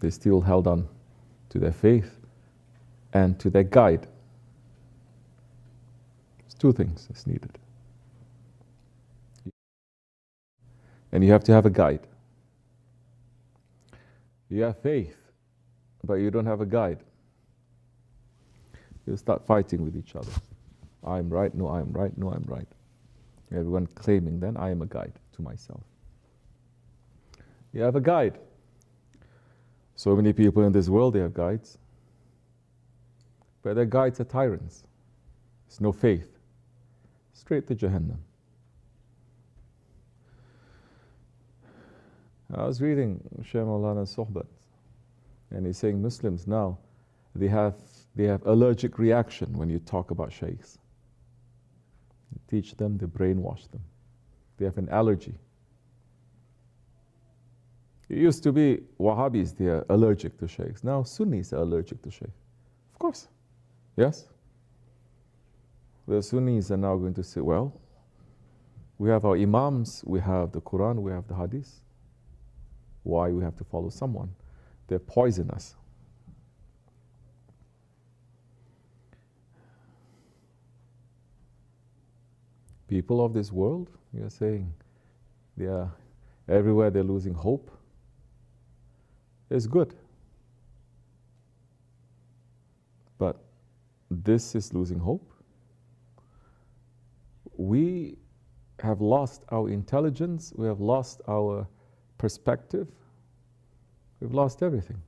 They still held on to their faith and to their guide. It's two things that's needed. And you have to have a guide. You have faith, but you don't have a guide. You start fighting with each other. I'm right, no, I'm right, no, I'm right. Everyone claiming then I am a guide to myself. You have a guide. So many people in this world, they have guides. But their guides are tyrants. It's no faith. Straight to Jahannam. I was reading Shaykh Maulana's Sohbat, and he's saying Muslims now, they have, they have allergic reaction when you talk about sheikhs. You teach them, they brainwash them. They have an allergy. It used to be Wahhabis, they are allergic to sheikhs. Now Sunnis are allergic to sheikhs. Of course. Yes? The Sunnis are now going to say, well, we have our Imams, we have the Quran, we have the Hadith why we have to follow someone. They're poisonous. People of this world, you're saying, they are everywhere they're losing hope. It's good. But this is losing hope. We have lost our intelligence, we have lost our perspective, we've lost everything.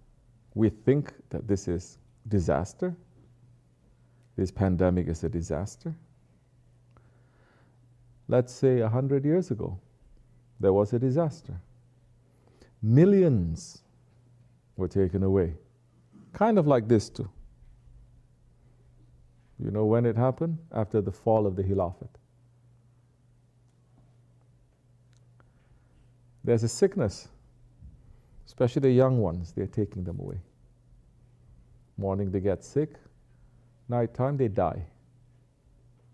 We think that this is disaster. This pandemic is a disaster. Let's say a hundred years ago, there was a disaster. Millions were taken away. Kind of like this too. You know when it happened? After the fall of the Khilafat. There's a sickness, especially the young ones, they're taking them away. Morning they get sick, nighttime they die.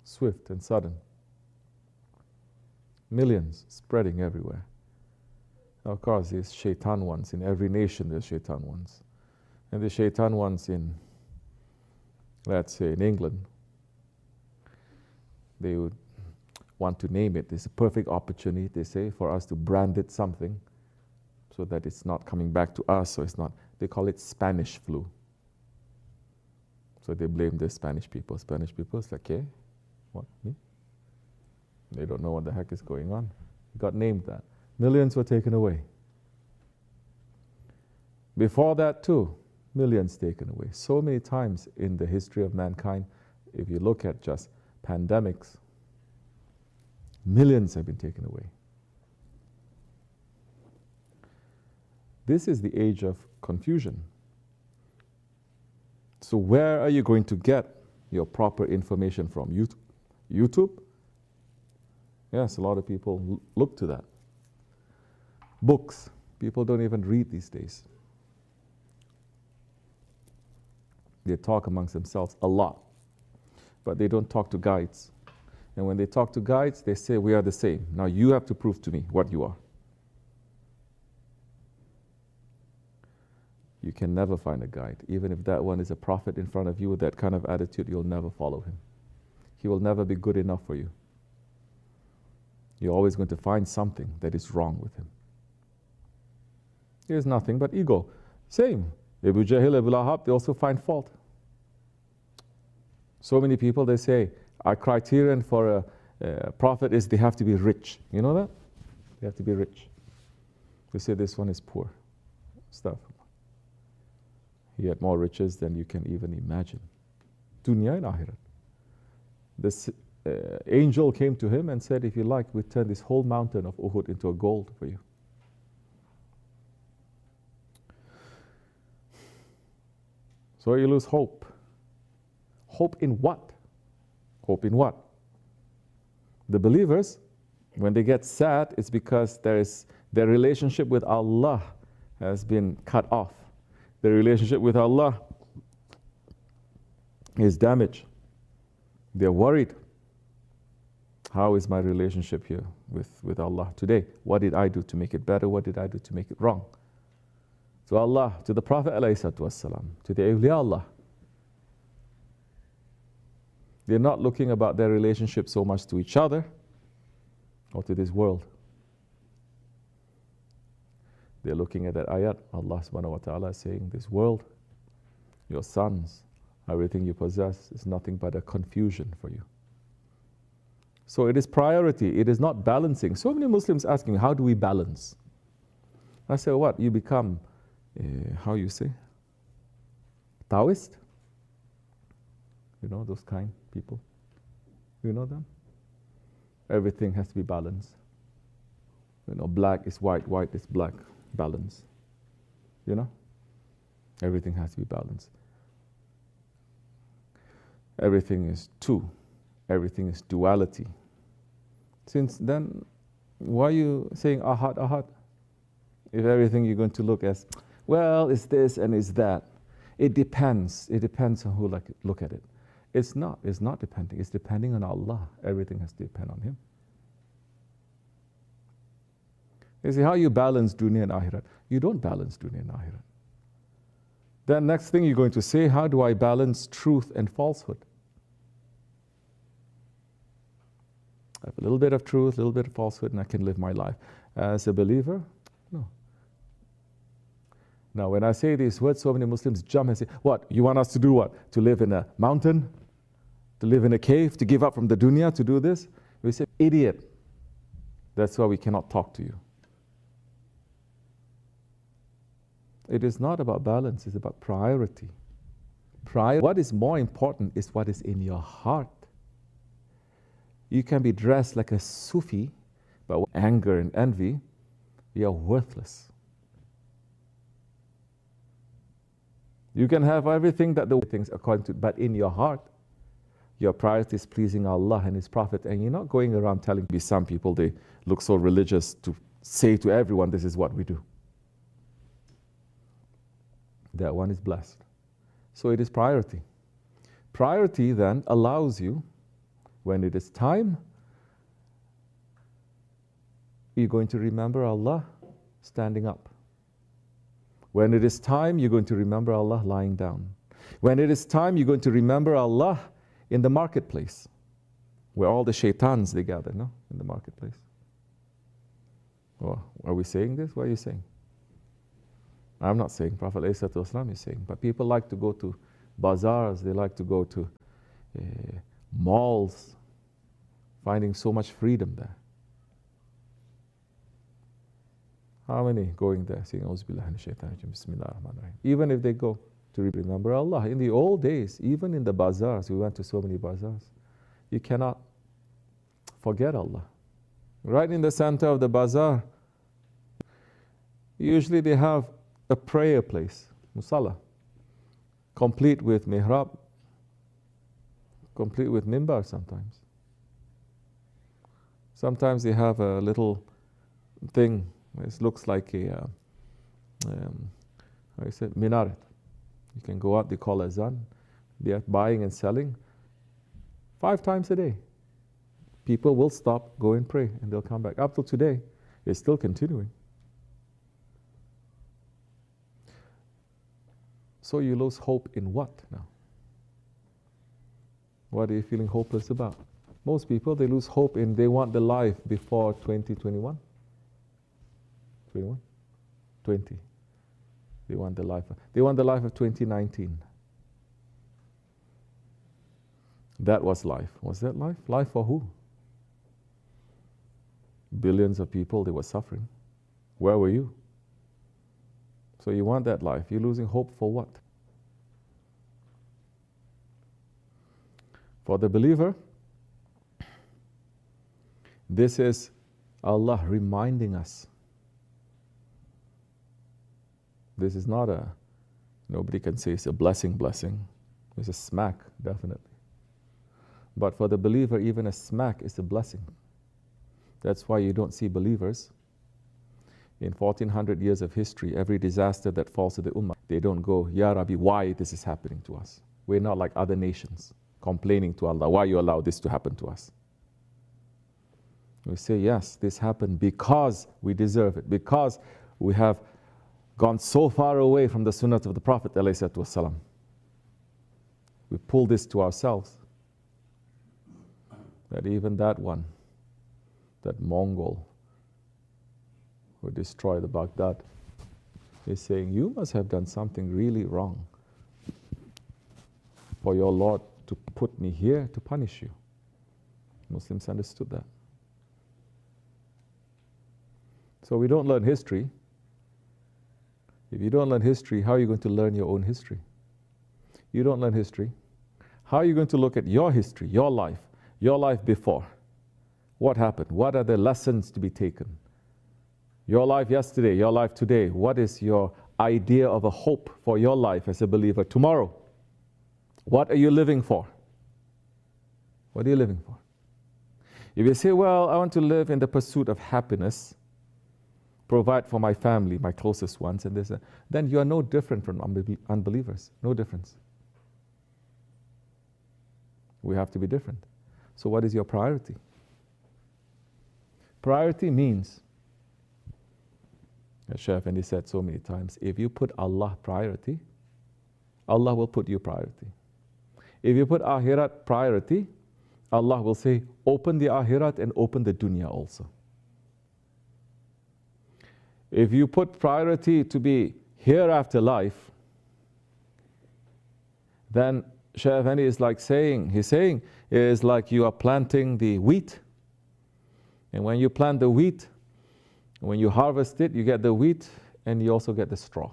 Swift and sudden. Millions spreading everywhere. Of course, there's shaitan ones. In every nation, there's shaitan ones. And the shaitan ones in, let's say, in England, they would want to name it. It's a perfect opportunity, they say, for us to brand it something so that it's not coming back to us, so it's not, they call it Spanish flu. So they blame the Spanish people. Spanish people, it's like, okay, what, me? They don't know what the heck is going on. It got named that. Millions were taken away. Before that, too, millions taken away. So many times in the history of mankind, if you look at just pandemics, Millions have been taken away. This is the age of confusion. So, where are you going to get your proper information from? YouTube? Yes, a lot of people look to that. Books. People don't even read these days. They talk amongst themselves a lot, but they don't talk to guides. And when they talk to guides, they say, We are the same. Now you have to prove to me what you are. You can never find a guide. Even if that one is a prophet in front of you with that kind of attitude, you'll never follow him. He will never be good enough for you. You're always going to find something that is wrong with him. Has nothing but ego. Same. Abu Jahl, Abu Lahab, they also find fault. So many people, they say, our criterion for a, a prophet is they have to be rich. You know that? They have to be rich. They say this one is poor. Stuff. He had more riches than you can even imagine. Dunya and akhirat. This uh, angel came to him and said, If you like, we turn this whole mountain of Uhud into a gold for you. So you lose hope. Hope in what? Hope in what? The believers, when they get sad, it's because there is, their relationship with Allah has been cut off. Their relationship with Allah is damaged. They're worried. How is my relationship here with, with Allah today? What did I do to make it better? What did I do to make it wrong? to Allah, to the Prophet والسلام, to the awliya Allah. They're not looking about their relationship so much to each other or to this world. They're looking at that ayat. Allah subhanahu wa ta'ala is saying, This world, your sons, everything you possess is nothing but a confusion for you. So it is priority, it is not balancing. So many Muslims asking, How do we balance? I say, What? You become, uh, Eh, how you say, Taoist? You know, those kind people. You know them? Everything has to be balanced. You know, black is white, white is black balance. You know? Everything has to be balanced. Everything is two. Everything is duality. Since then, why are you saying ahad, ahad? If everything you're going to look as, well, it's this and it's that. It depends. It depends on who like, look at it. It's not. It's not depending. It's depending on Allah. Everything has to depend on Him. You see, how you balance dunya and akhirat? You don't balance dunya and akhirat. Then next thing you're going to say, how do I balance truth and falsehood? I have a little bit of truth, a little bit of falsehood, and I can live my life. As a believer, no. Now, when I say these words, so many Muslims jump and say, What? You want us to do what? To live in a mountain? To live in a cave? To give up from the dunya? To do this? We say, Idiot. That's why we cannot talk to you. It is not about balance, it's about priority. Prior- what is more important is what is in your heart. You can be dressed like a Sufi, but with anger and envy, you are worthless. You can have everything that the things according to, but in your heart, your priority is pleasing Allah and His Prophet, and you're not going around telling me some people they look so religious to say to everyone, this is what we do that one is blessed. So it is priority. Priority then allows you, when it is time, you're going to remember Allah standing up. When it is time, you're going to remember Allah lying down. When it is time, you're going to remember Allah in the marketplace, where all the shaitans they gather, no? In the marketplace. Well, are we saying this? What are you saying? I'm not saying, Prophet ﷺ is saying, but people like to go to bazaars, they like to go to uh, malls, finding so much freedom there. How many going there saying, Bismillah Even if they go to remember Allah. In the old days, even in the bazaars, we went to so many bazaars, you cannot forget Allah. Right in the center of the bazaar, usually they have a prayer place, musalla, complete with mihrab, complete with mimbar sometimes. Sometimes they have a little thing, it looks like a, uh, um, how is it, minaret. You can go out, they call azan. They are buying and selling five times a day. People will stop, go and pray, and they'll come back. Up till today, it's still continuing. So you lose hope in what now? What are you feeling hopeless about? Most people, they lose hope in they want the life before 2021. 21? 20. They want the life. Of, They want the life of 2019. That was life. Was that life? Life for who? Billions of people, they were suffering. Where were you? So you want that life. You're losing hope for what? For the believer, this is Allah reminding us. This is not a, nobody can say it's a blessing, blessing. It's a smack, definitely. But for the believer, even a smack is a blessing. That's why you don't see believers in 1400 years of history, every disaster that falls to the Ummah, they don't go, Ya Rabbi, why this is happening to us? We're not like other nations complaining to Allah, why you allow this to happen to us? We say, yes, this happened because we deserve it, because we have gone so far away from the sunnah of the Prophet. ﷺ. We pull this to ourselves that even that one, that Mongol who destroyed the Baghdad, is saying, You must have done something really wrong for your Lord to put me here to punish you. Muslims understood that. So we don't learn history. If you don't learn history, how are you going to learn your own history? You don't learn history. How are you going to look at your history, your life, your life before? What happened? What are the lessons to be taken? Your life yesterday, your life today. What is your idea of a hope for your life as a believer tomorrow? What are you living for? What are you living for? If you say, Well, I want to live in the pursuit of happiness, provide for my family, my closest ones, and this, uh, then you are no different from unbelievers. No difference. We have to be different. So, what is your priority? Priority means, as Shaykh Effendi said so many times, if you put Allah priority, Allah will put you priority. If you put Ahirat priority, Allah will say, open the Ahirat and open the dunya also. If you put priority to be hereafter life, then Effendi is like saying, he's saying, is like you are planting the wheat. And when you plant the wheat, when you harvest it, you get the wheat and you also get the straw.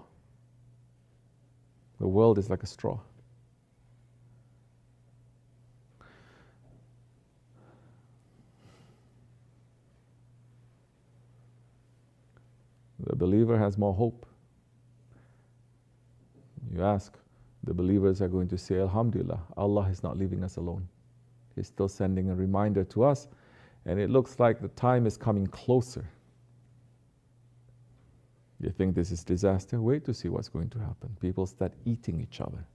The world is like a straw. The believer has more hope. You ask, the believers are going to say, Alhamdulillah, Allah is not leaving us alone. He's still sending a reminder to us, and it looks like the time is coming closer. You think this is disaster? Wait to see what's going to happen. People start eating each other.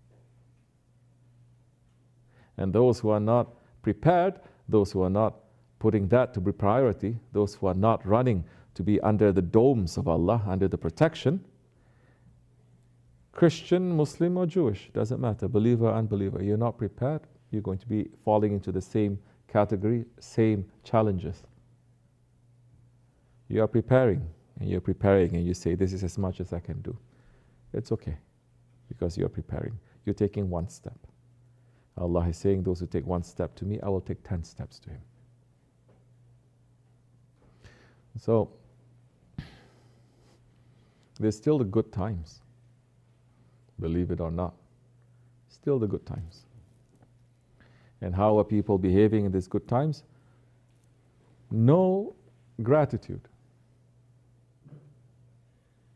And those who are not prepared, those who are not putting that to be priority, those who are not running to be under the domes of Allah, under the protection. Christian, Muslim, or Jewish, doesn't matter, believer, unbeliever, you're not prepared, you're going to be falling into the same category, same challenges. You are preparing, and you're preparing, and you say, This is as much as I can do. It's okay, because you're preparing. You're taking one step. Allah is saying, Those who take one step to me, I will take ten steps to Him. So, there's still the good times. Believe it or not. Still the good times. And how are people behaving in these good times? No gratitude.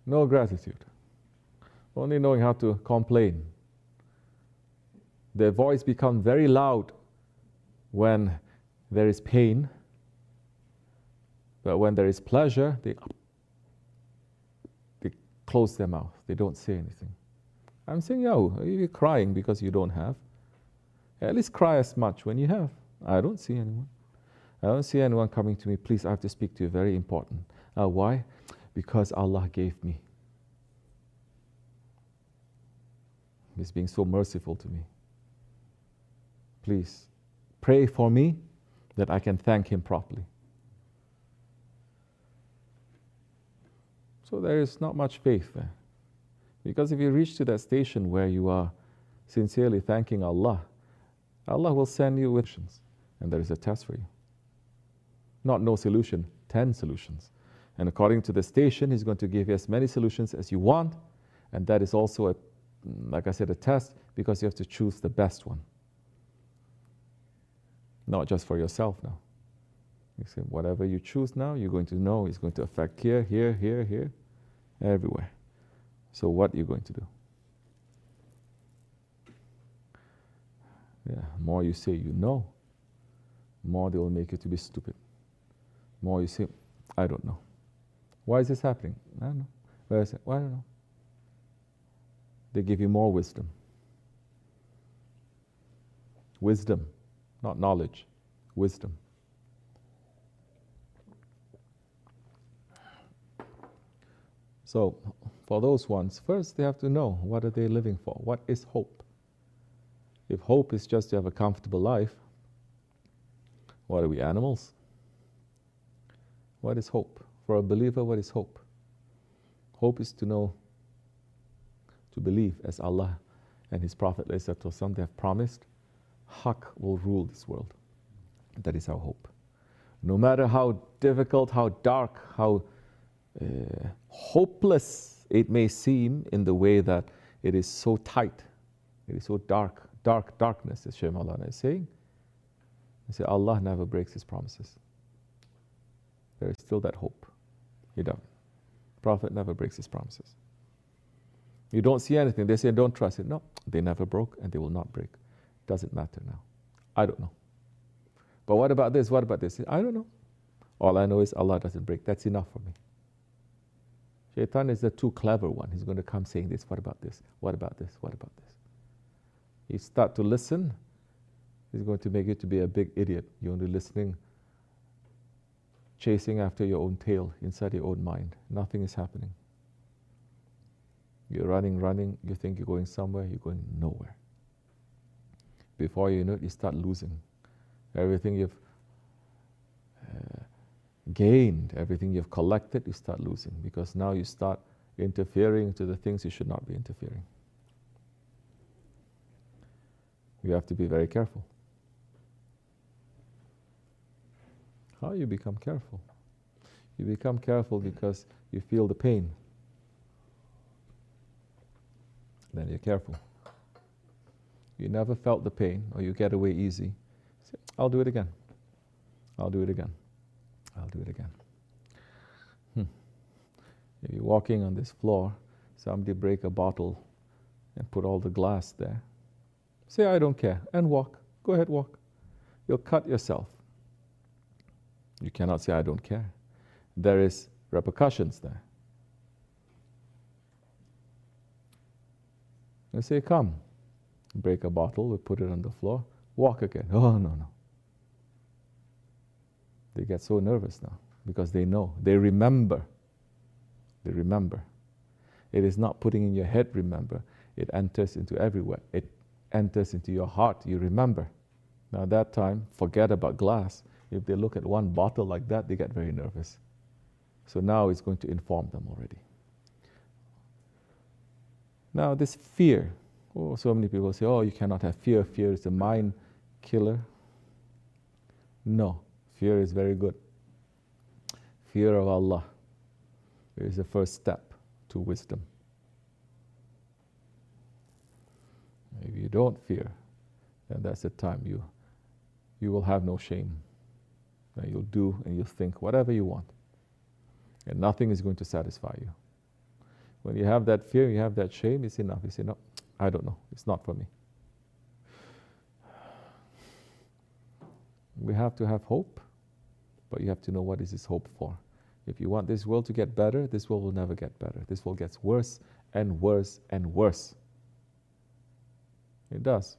No gratitude. Only knowing how to complain. Their voice becomes very loud when there is pain, but when there is pleasure, they close their mouth. They don't say anything. I'm saying, yo, you're crying because you don't have. At least cry as much when you have. I don't see anyone. I don't see anyone coming to me, please, I have to speak to you, very important. Uh, why? Because Allah gave me. He's being so merciful to me. Please, pray for me that I can thank Him properly. So there is not much faith there. Because if you reach to that station where you are sincerely thanking Allah, Allah will send you with solutions, and there is a test for you. Not no solution, 10 solutions. And according to the station, He's going to give you as many solutions as you want, and that is also, a, like I said, a test because you have to choose the best one. Not just for yourself now. You see, whatever you choose now, you're going to know it's going to affect here, here, here, here everywhere. So, what are you going to do? Yeah, more you say you know, more they will make you to be stupid. More you say, I don't know. Why is this happening? I don't know. Why is it? Well, I don't know. They give you more wisdom. Wisdom, not knowledge, wisdom. So for those ones, first they have to know what are they living for? What is hope? If hope is just to have a comfortable life, what are we, animals? What is hope? For a believer, what is hope? Hope is to know, to believe as Allah and His Prophet they have promised, Haqq will rule this world. That is our hope. No matter how difficult, how dark, how uh, hopeless it may seem in the way that it is so tight, it is so dark, dark darkness, as Shaykh Maulana is saying. I say Allah never breaks His promises. There is still that hope. He doesn't. Prophet never breaks his promises. You don't see anything. They say, don't trust it. No, they never broke and they will not break. Doesn't matter now. I don't know. But what about this? What about this? I don't know. All I know is Allah doesn't break. That's enough for me. Shaitan is the too clever one. He's going to come saying this. What about this? What about this? What about this? You start to listen, he's going to make you to be a big idiot. You're only listening chasing after your own tail inside your own mind. Nothing is happening. You're running, running, you think you're going somewhere, you're going nowhere. Before you know it, you start losing. Everything you've uh, gained, everything you've collected, you start losing because now you start interfering to the things you should not be interfering. You have to be very careful. How you become careful? You become careful because you feel the pain. Then you're careful. You never felt the pain or you get away easy. Say, I'll do it again. I'll do it again. I'll do it again. Hmm. If you're walking on this floor, somebody break a bottle and put all the glass there. Say, I don't care, and walk. Go ahead, walk. You'll cut yourself. You cannot say, I don't care. There is repercussions there. You say, come. Break a bottle, we put it on the floor, walk again. Oh, no, no. They get so nervous now because they know, they remember. They remember. It is not putting in your head, remember. It enters into everywhere. It enters into your heart, you remember. Now, that time, forget about glass. If they look at one bottle like that, they get very nervous. So now it's going to inform them already. Now, this fear. Oh, so many people say, oh, you cannot have fear. Fear is a mind killer. No, fear is very good. Fear of Allah is the first step to wisdom. If you don't fear, then that's the time you, you will have no shame. Then you'll do and you'll think whatever you want. And nothing is going to satisfy you. When you have that fear, you have that shame, it's enough. You say, No, I don't know. It's not for me. We have to have hope, but you have to know what is this hope for. If you want this world to get better, this world will never get better. This world gets worse and worse and worse. It does.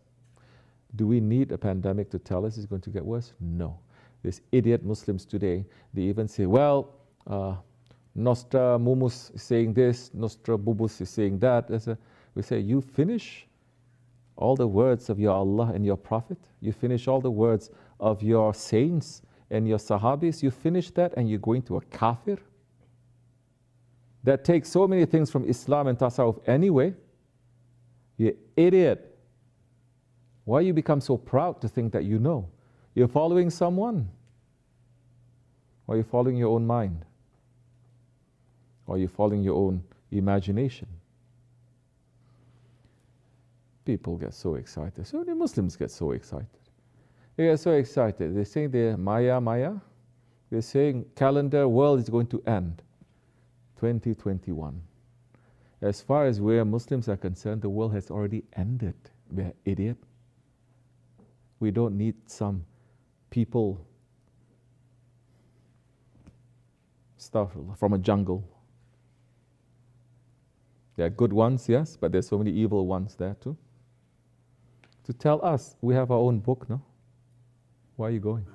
Do we need a pandemic to tell us it's going to get worse? No these idiot Muslims today, they even say, well, uh, Nostra Mumus is saying this, Nostra Bubus is saying that. A, we say, you finish all the words of your Allah and your Prophet, you finish all the words of your saints and your Sahabis, you finish that and you're going to a kafir that takes so many things from Islam and Tasawwuf anyway. You idiot. Why you become so proud to think that you know? You're following someone? Or you're following your own mind? Or you're following your own imagination? People get so excited. So many Muslims get so excited. They get so excited. They're saying they're Maya, Maya. They're saying calendar world is going to end 2021. As far as we Muslims are concerned, the world has already ended. We're idiot. We don't need some people stuff from a jungle. There are good ones, yes, but there's so many evil ones there too. To tell us we have our own book, no? Where are you going?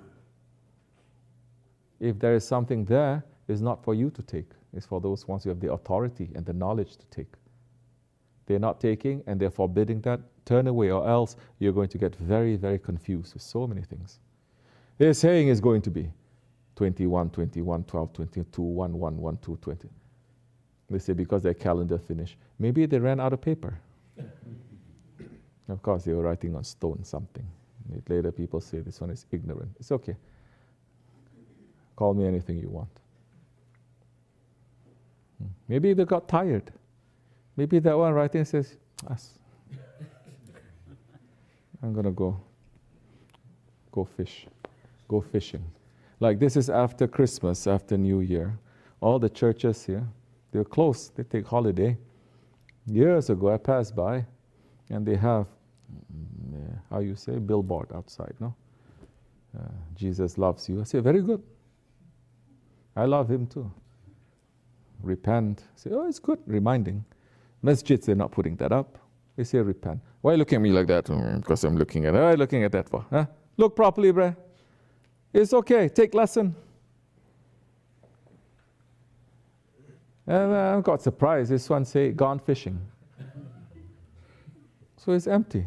If there is something there, it's not for you to take. It's for those ones who have the authority and the knowledge to take. They're not taking and they're forbidding that. Turn away, or else you're going to get very, very confused with so many things. They're saying it's going to be 21, 21, 12, 22, 1, 1, 1, 2, 20. They say because their calendar finished. Maybe they ran out of paper. of course, they were writing on stone something. Later, people say this one is ignorant. It's okay. Call me anything you want. Hmm. Maybe they got tired. Maybe that one writing says, Us. I'm going to go go fish. Go fishing. Like this is after Christmas, after New Year. All the churches here, they're closed. They take holiday. Years ago, I passed by, and they have, how you say, billboard outside, no? Uh, Jesus loves you. I say, very good. I love him too. Repent. I say, oh, it's good. Reminding. Masjids, they're not putting that up. They say, repent. Why are you looking at me like that? Mm, because I'm looking at. Why looking at that for? Huh? Look properly, bruh. It's okay. Take lesson. And I got surprised. This one say, gone fishing. So it's empty.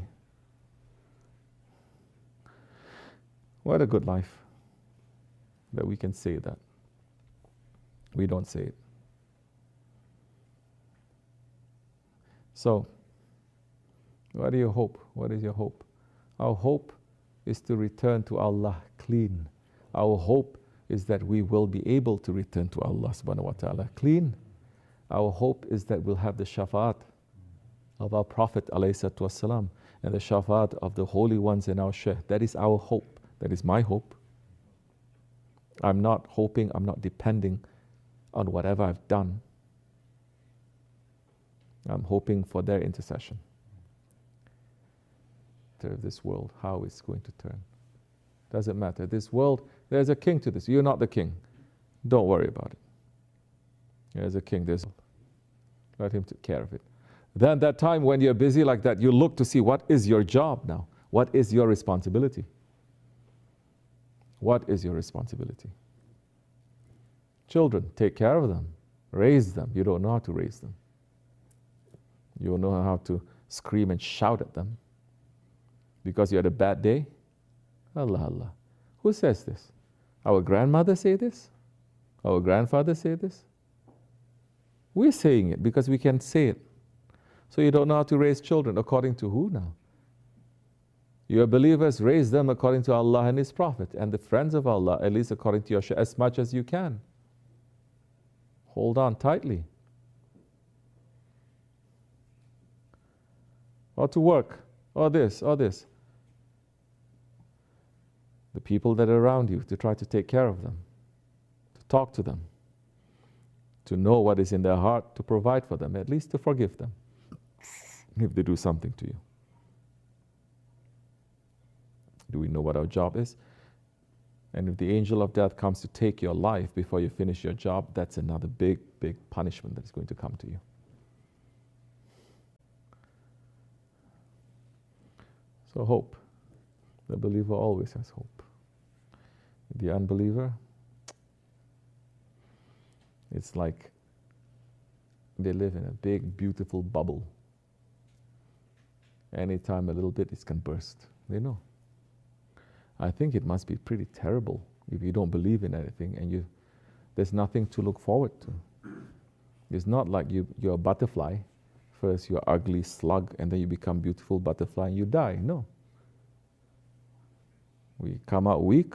What a good life that we can say that. We don't say it. So, what do you hope? What is your hope? Our hope is to return to Allah clean. Our hope is that we will be able to return to Allah subhanahu wa ta'ala clean. Our hope is that we'll have the shafaat of our Prophet والسلام, and the shafaat of the holy ones in our shaykh. That is our hope. That is my hope. I'm not hoping, I'm not depending on whatever I've done. I'm hoping for their intercession. To this world, how it's going to turn. Doesn't matter. This world, there's a king to this. You're not the king. Don't worry about it. There's a king. There's let him take care of it. Then that time when you're busy like that, you look to see what is your job now? What is your responsibility? What is your responsibility? Children, take care of them. Raise them. You don't know how to raise them. You don't know how to scream and shout at them because you had a bad day. Allah, Allah. Who says this? Our grandmother say this? Our grandfather say this? We're saying it because we can say it. So you don't know how to raise children according to who now? You are believers, raise them according to Allah and His Prophet and the friends of Allah, at least according to your as much as you can. Hold on tightly. Or to work, or this, or this. The people that are around you, to try to take care of them, to talk to them to know what is in their heart, to provide for them, at least to forgive them if they do something to you. Do we know what our job is? And if the angel of death comes to take your life before you finish your job, that's another big, big punishment that is going to come to you. So, hope. The believer always has hope. The unbeliever, it's like they live in a big, beautiful bubble. Anytime a little bit, it can burst. They know. I think it must be pretty terrible if you don't believe in anything and you, there's nothing to look forward to. It's not like you, you're a butterfly. First, you're ugly slug, and then you become beautiful butterfly and you die. No. We come out weak,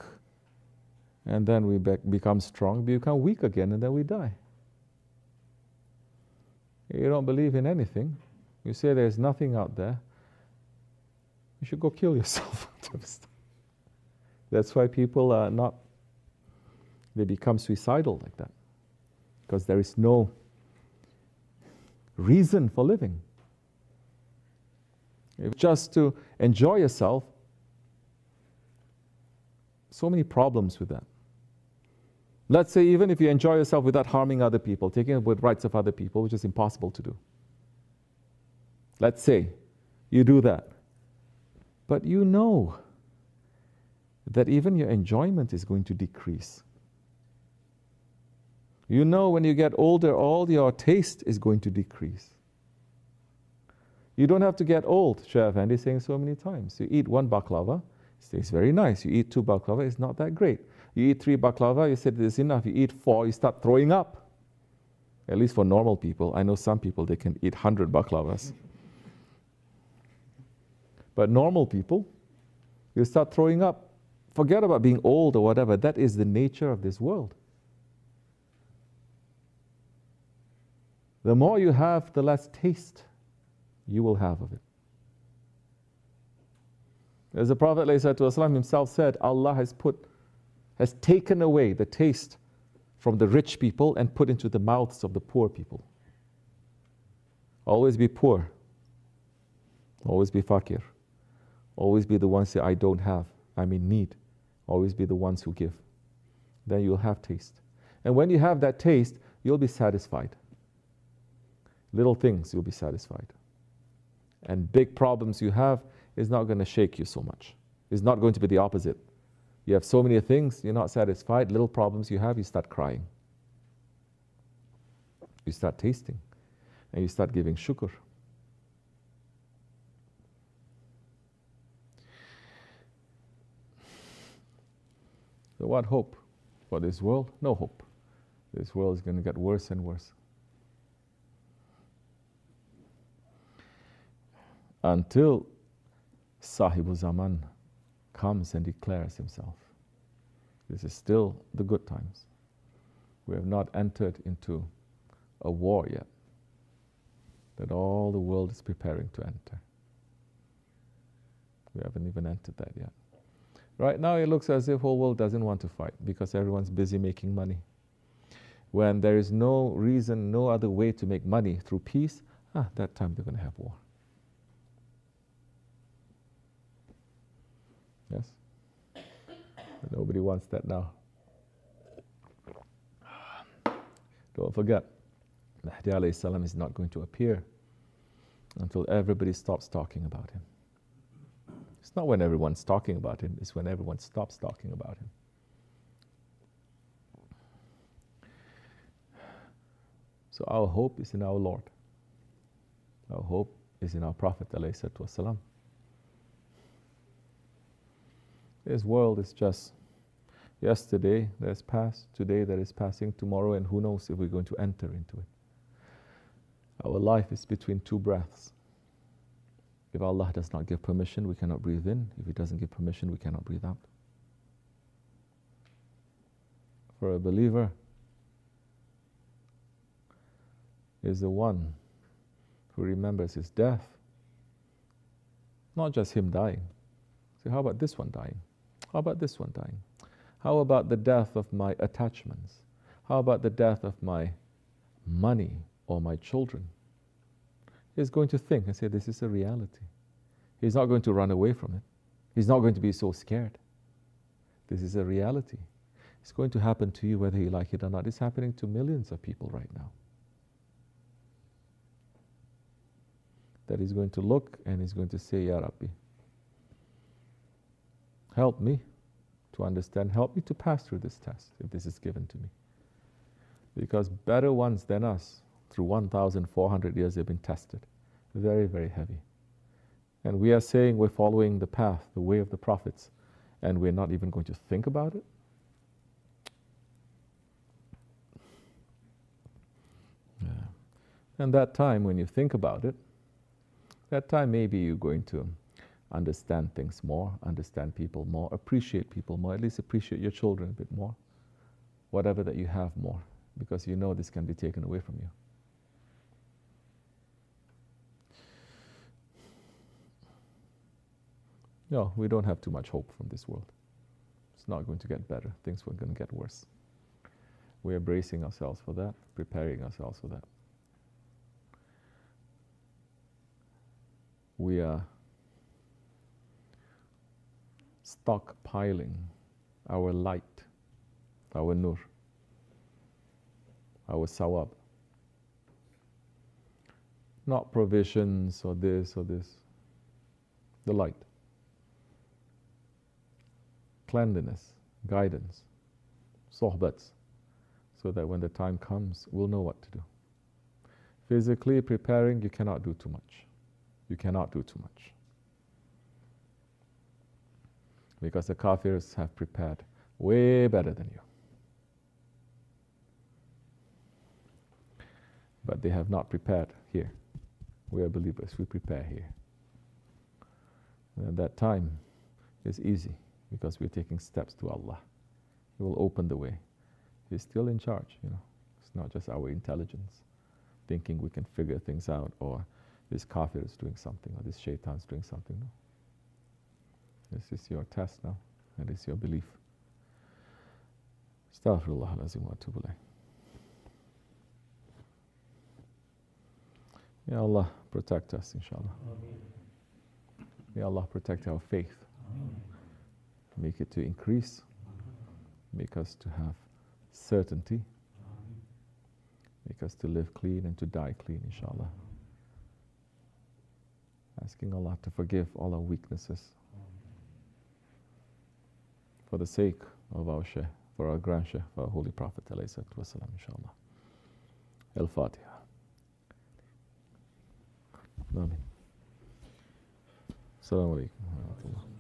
and then we be- become strong, become weak again, and then we die. You don't believe in anything. You say there's nothing out there. You should go kill yourself. That's why people are not, they become suicidal like that. Because there is no reason for living. If just to enjoy yourself, so many problems with that. Let's say, even if you enjoy yourself without harming other people, taking up with rights of other people, which is impossible to do. Let's say you do that. But you know that even your enjoyment is going to decrease. You know, when you get older, all your taste is going to decrease. You don't have to get old, Shaykh Effendi saying so many times. You eat one baklava, it tastes very nice. You eat two baklava, it's not that great. You eat three baklava, you said it's enough. You eat four, you start throwing up. At least for normal people. I know some people, they can eat 100 baklavas. But normal people, you start throwing up. Forget about being old or whatever. That is the nature of this world. The more you have, the less taste you will have of it. As the Prophet himself said, Allah has put, has taken away the taste from the rich people and put into the mouths of the poor people. Always be poor. Always be fakir. Always be the ones that I don't have, I'm in need. Always be the ones who give. Then you'll have taste. And when you have that taste, you'll be satisfied. Little things, you'll be satisfied. And big problems you have is not going to shake you so much. It's not going to be the opposite. You have so many things, you're not satisfied. Little problems you have, you start crying. You start tasting. And you start giving shukr. So, what hope for this world? No hope. This world is going to get worse and worse. Until Sahibul Zaman comes and declares himself. This is still the good times. We have not entered into a war yet that all the world is preparing to enter. We haven't even entered that yet. Right now, it looks as if whole world doesn't want to fight because everyone's busy making money. When there is no reason, no other way to make money through peace, ah, that time they're going to have war. Yes? Nobody wants that now. Don't forget, Mahdi salam is not going to appear until everybody stops talking about him. It's not when everyone's talking about him, it's when everyone stops talking about him. So our hope is in our Lord. Our hope is in our Prophet. ﷺ. This world is just yesterday that is past, today that is passing, tomorrow, and who knows if we're going to enter into it. Our life is between two breaths. If Allah does not give permission, we cannot breathe in. If He doesn't give permission, we cannot breathe out. For a believer, is the one who remembers his death, not just him dying. So, how about this one dying? How about this one dying? How about the death of my attachments? How about the death of my money or my children? He's going to think and say, This is a reality. He's not going to run away from it. He's not going to be so scared. This is a reality. It's going to happen to you whether you like it or not. It's happening to millions of people right now. That he's going to look and he's going to say, Ya Rabbi, Help me to understand, help me to pass through this test if this is given to me. Because better ones than us, through 1,400 years, they've been tested. Very, very heavy. And we are saying we're following the path, the way of the prophets, and we're not even going to think about it. Yeah. And that time, when you think about it, that time maybe you're going to understand things more, understand people more, appreciate people more, at least appreciate your children a bit more, whatever that you have more, because you know this can be taken away from you. No, we don't have too much hope from this world. It's not going to get better. Things are going to get worse. We are bracing ourselves for that, preparing ourselves for that. We are stockpiling our light, our nur, our sawab. Not provisions or this or this. The light. Cleanliness, guidance, sohbats. so that when the time comes, we'll know what to do. Physically preparing, you cannot do too much. You cannot do too much. Because the kafirs have prepared way better than you. But they have not prepared here. We are believers, we prepare here. And that time is easy because we're taking steps to Allah. He will open the way. He's still in charge, you know. It's not just our intelligence thinking we can figure things out or this kafir is doing something or this shaitan is doing something. No. This is your test now, and it's your belief. Astaghfirullah alazim wa atubu Ya Allah, protect us, inshallah. May Allah protect our faith. Make it to increase. Make us to have certainty. Make us to live clean and to die clean, inshallah. Asking Allah to forgive all our weaknesses. For the sake of our Shaykh, for our grand Shaykh, for our Holy Prophet, wasalam, inshallah. Al Fatiha. Amin. Assalamu alaikum.